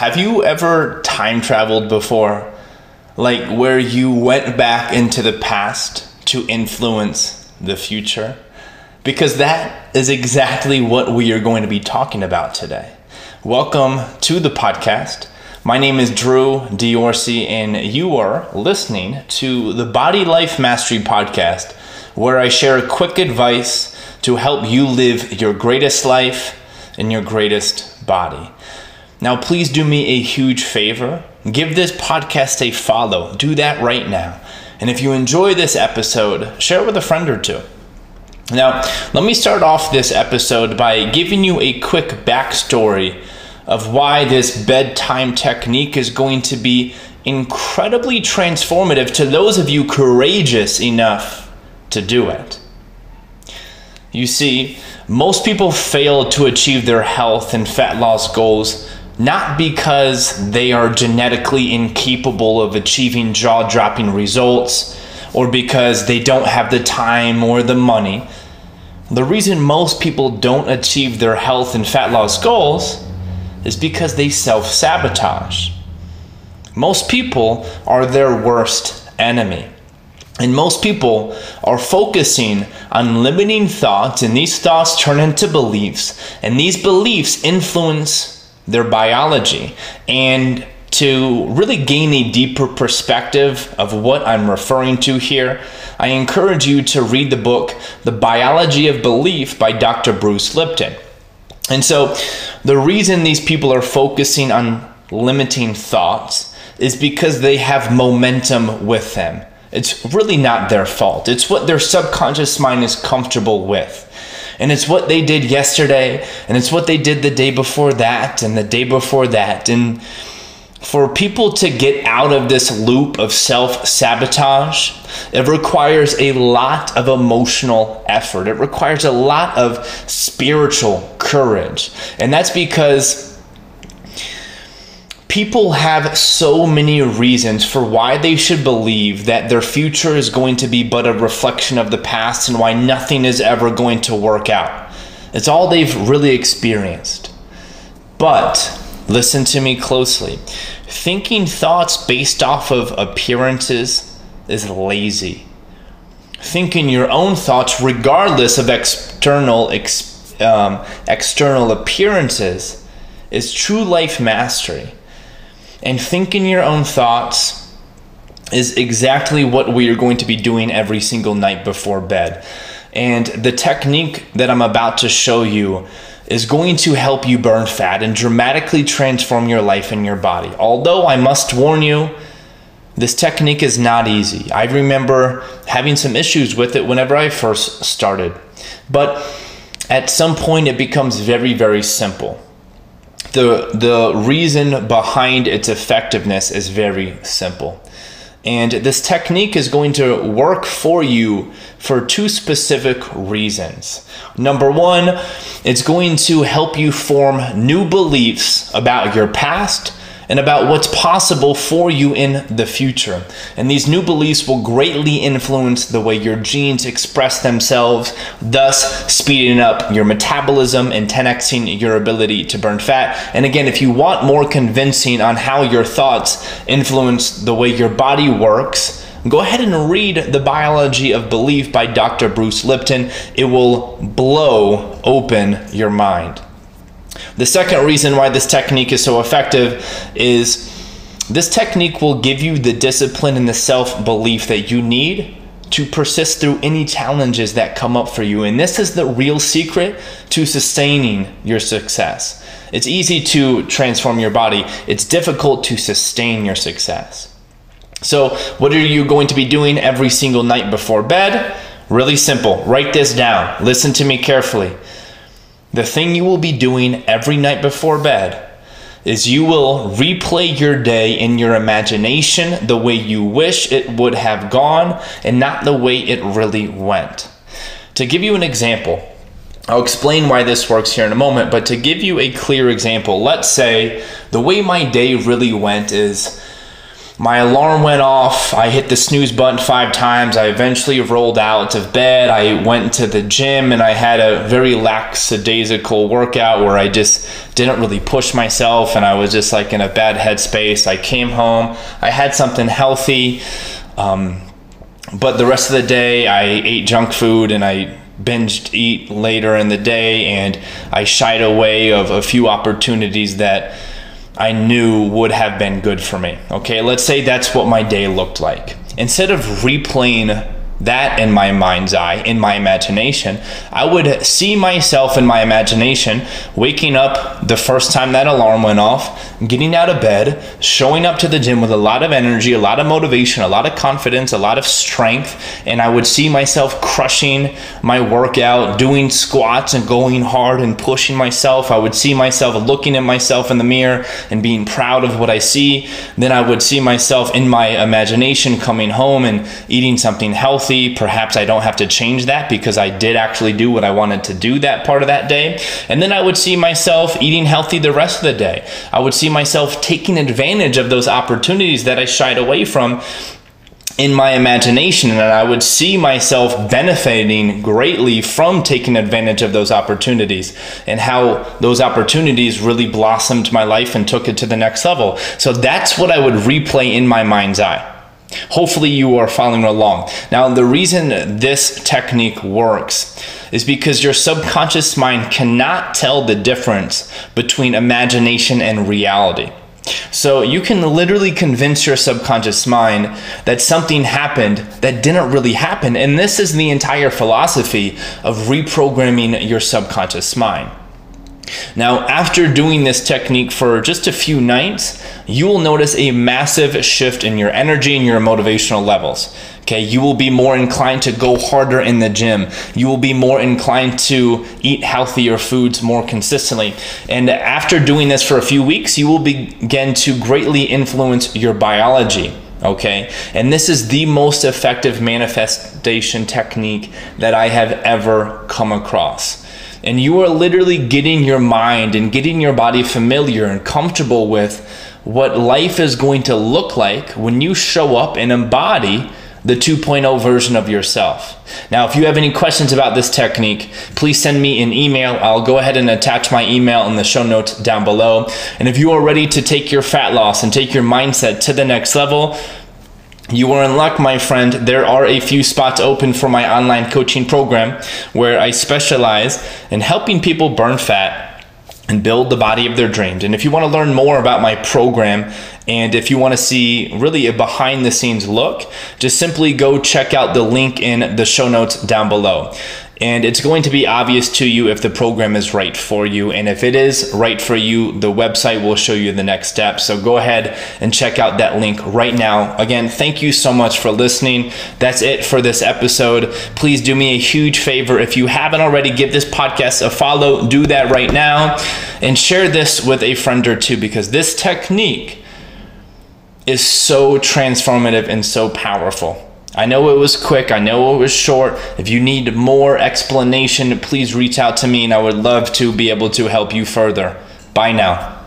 Have you ever time traveled before? Like where you went back into the past to influence the future? Because that is exactly what we are going to be talking about today. Welcome to the podcast. My name is Drew Diorsi, and you are listening to the Body Life Mastery Podcast, where I share quick advice to help you live your greatest life in your greatest body. Now, please do me a huge favor. Give this podcast a follow. Do that right now. And if you enjoy this episode, share it with a friend or two. Now, let me start off this episode by giving you a quick backstory of why this bedtime technique is going to be incredibly transformative to those of you courageous enough to do it. You see, most people fail to achieve their health and fat loss goals not because they are genetically incapable of achieving jaw dropping results or because they don't have the time or the money. The reason most people don't achieve their health and fat loss goals is because they self sabotage. Most people are their worst enemy. And most people are focusing on limiting thoughts, and these thoughts turn into beliefs, and these beliefs influence their biology. And to really gain a deeper perspective of what I'm referring to here, I encourage you to read the book, The Biology of Belief by Dr. Bruce Lipton. And so, the reason these people are focusing on limiting thoughts is because they have momentum with them. It's really not their fault, it's what their subconscious mind is comfortable with. And it's what they did yesterday, and it's what they did the day before that, and the day before that. And for people to get out of this loop of self sabotage, it requires a lot of emotional effort. It requires a lot of spiritual courage. And that's because people have so many reasons for why they should believe that their future is going to be but a reflection of the past and why nothing is ever going to work out. It's all they've really experienced. But listen to me closely. Thinking thoughts based off of appearances is lazy. Thinking your own thoughts, regardless of external ex, um, external appearances, is true life mastery. And thinking your own thoughts is exactly what we are going to be doing every single night before bed. And the technique that I'm about to show you is going to help you burn fat and dramatically transform your life and your body. Although I must warn you, this technique is not easy. I remember having some issues with it whenever I first started. But at some point, it becomes very, very simple the the reason behind its effectiveness is very simple. And this technique is going to work for you for two specific reasons. Number one, it's going to help you form new beliefs about your past and about what's possible for you in the future. And these new beliefs will greatly influence the way your genes express themselves, thus speeding up your metabolism and 10xing your ability to burn fat. And again, if you want more convincing on how your thoughts influence the way your body works, go ahead and read The Biology of Belief by Dr. Bruce Lipton. It will blow open your mind. The second reason why this technique is so effective is this technique will give you the discipline and the self belief that you need to persist through any challenges that come up for you. And this is the real secret to sustaining your success. It's easy to transform your body, it's difficult to sustain your success. So, what are you going to be doing every single night before bed? Really simple. Write this down. Listen to me carefully. The thing you will be doing every night before bed is you will replay your day in your imagination the way you wish it would have gone and not the way it really went. To give you an example, I'll explain why this works here in a moment, but to give you a clear example, let's say the way my day really went is my alarm went off. I hit the snooze button five times. I eventually rolled out of bed. I went to the gym and I had a very lackadaisical workout where I just didn't really push myself and I was just like in a bad headspace. I came home. I had something healthy. Um, but the rest of the day, I ate junk food and I binged eat later in the day and I shied away of a few opportunities that I knew would have been good for me. Okay, let's say that's what my day looked like. Instead of replaying that in my mind's eye, in my imagination, I would see myself in my imagination waking up the first time that alarm went off, getting out of bed, showing up to the gym with a lot of energy, a lot of motivation, a lot of confidence, a lot of strength, and I would see myself crushing my workout, doing squats and going hard and pushing myself. I would see myself looking at myself in the mirror and being proud of what I see. Then I would see myself in my imagination coming home and eating something healthy healthy. Perhaps I don't have to change that because I did actually do what I wanted to do that part of that day. And then I would see myself eating healthy the rest of the day. I would see myself taking advantage of those opportunities that I shied away from in my imagination and I would see myself benefiting greatly from taking advantage of those opportunities and how those opportunities really blossomed my life and took it to the next level. So that's what I would replay in my mind's eye. Hopefully, you are following along. Now, the reason this technique works is because your subconscious mind cannot tell the difference between imagination and reality. So, you can literally convince your subconscious mind that something happened that didn't really happen. And this is the entire philosophy of reprogramming your subconscious mind. Now, after doing this technique for just a few nights, you will notice a massive shift in your energy and your motivational levels. Okay, you will be more inclined to go harder in the gym. You will be more inclined to eat healthier foods more consistently. And after doing this for a few weeks, you will begin to greatly influence your biology. Okay, and this is the most effective manifestation technique that I have ever come across and you are literally getting your mind and getting your body familiar and comfortable with what life is going to look like when you show up and embody the 2.0 version of yourself. Now, if you have any questions about this technique, please send me an email. I'll go ahead and attach my email in the show notes down below. And if you are ready to take your fat loss and take your mindset to the next level, you are in luck, my friend. There are a few spots open for my online coaching program where I specialize in helping people burn fat and build the body of their dreams. And if you want to learn more about my program and if you want to see really a behind the scenes look, just simply go check out the link in the show notes down below and it's going to be obvious to you if the program is right for you. And if it is right for you, the website will show you the next step. So go ahead and check out that link right now. Again, thank you so much for listening. That's it for this episode. Please do me a huge favor. If you haven't already, give this podcast a follow. Do that right now and share this with a friend or two because this technique is so transformative and so powerful. I know it was quick. I know it was short. If you need more explanation, please reach out to me and I would love to be able to help you further. Bye now.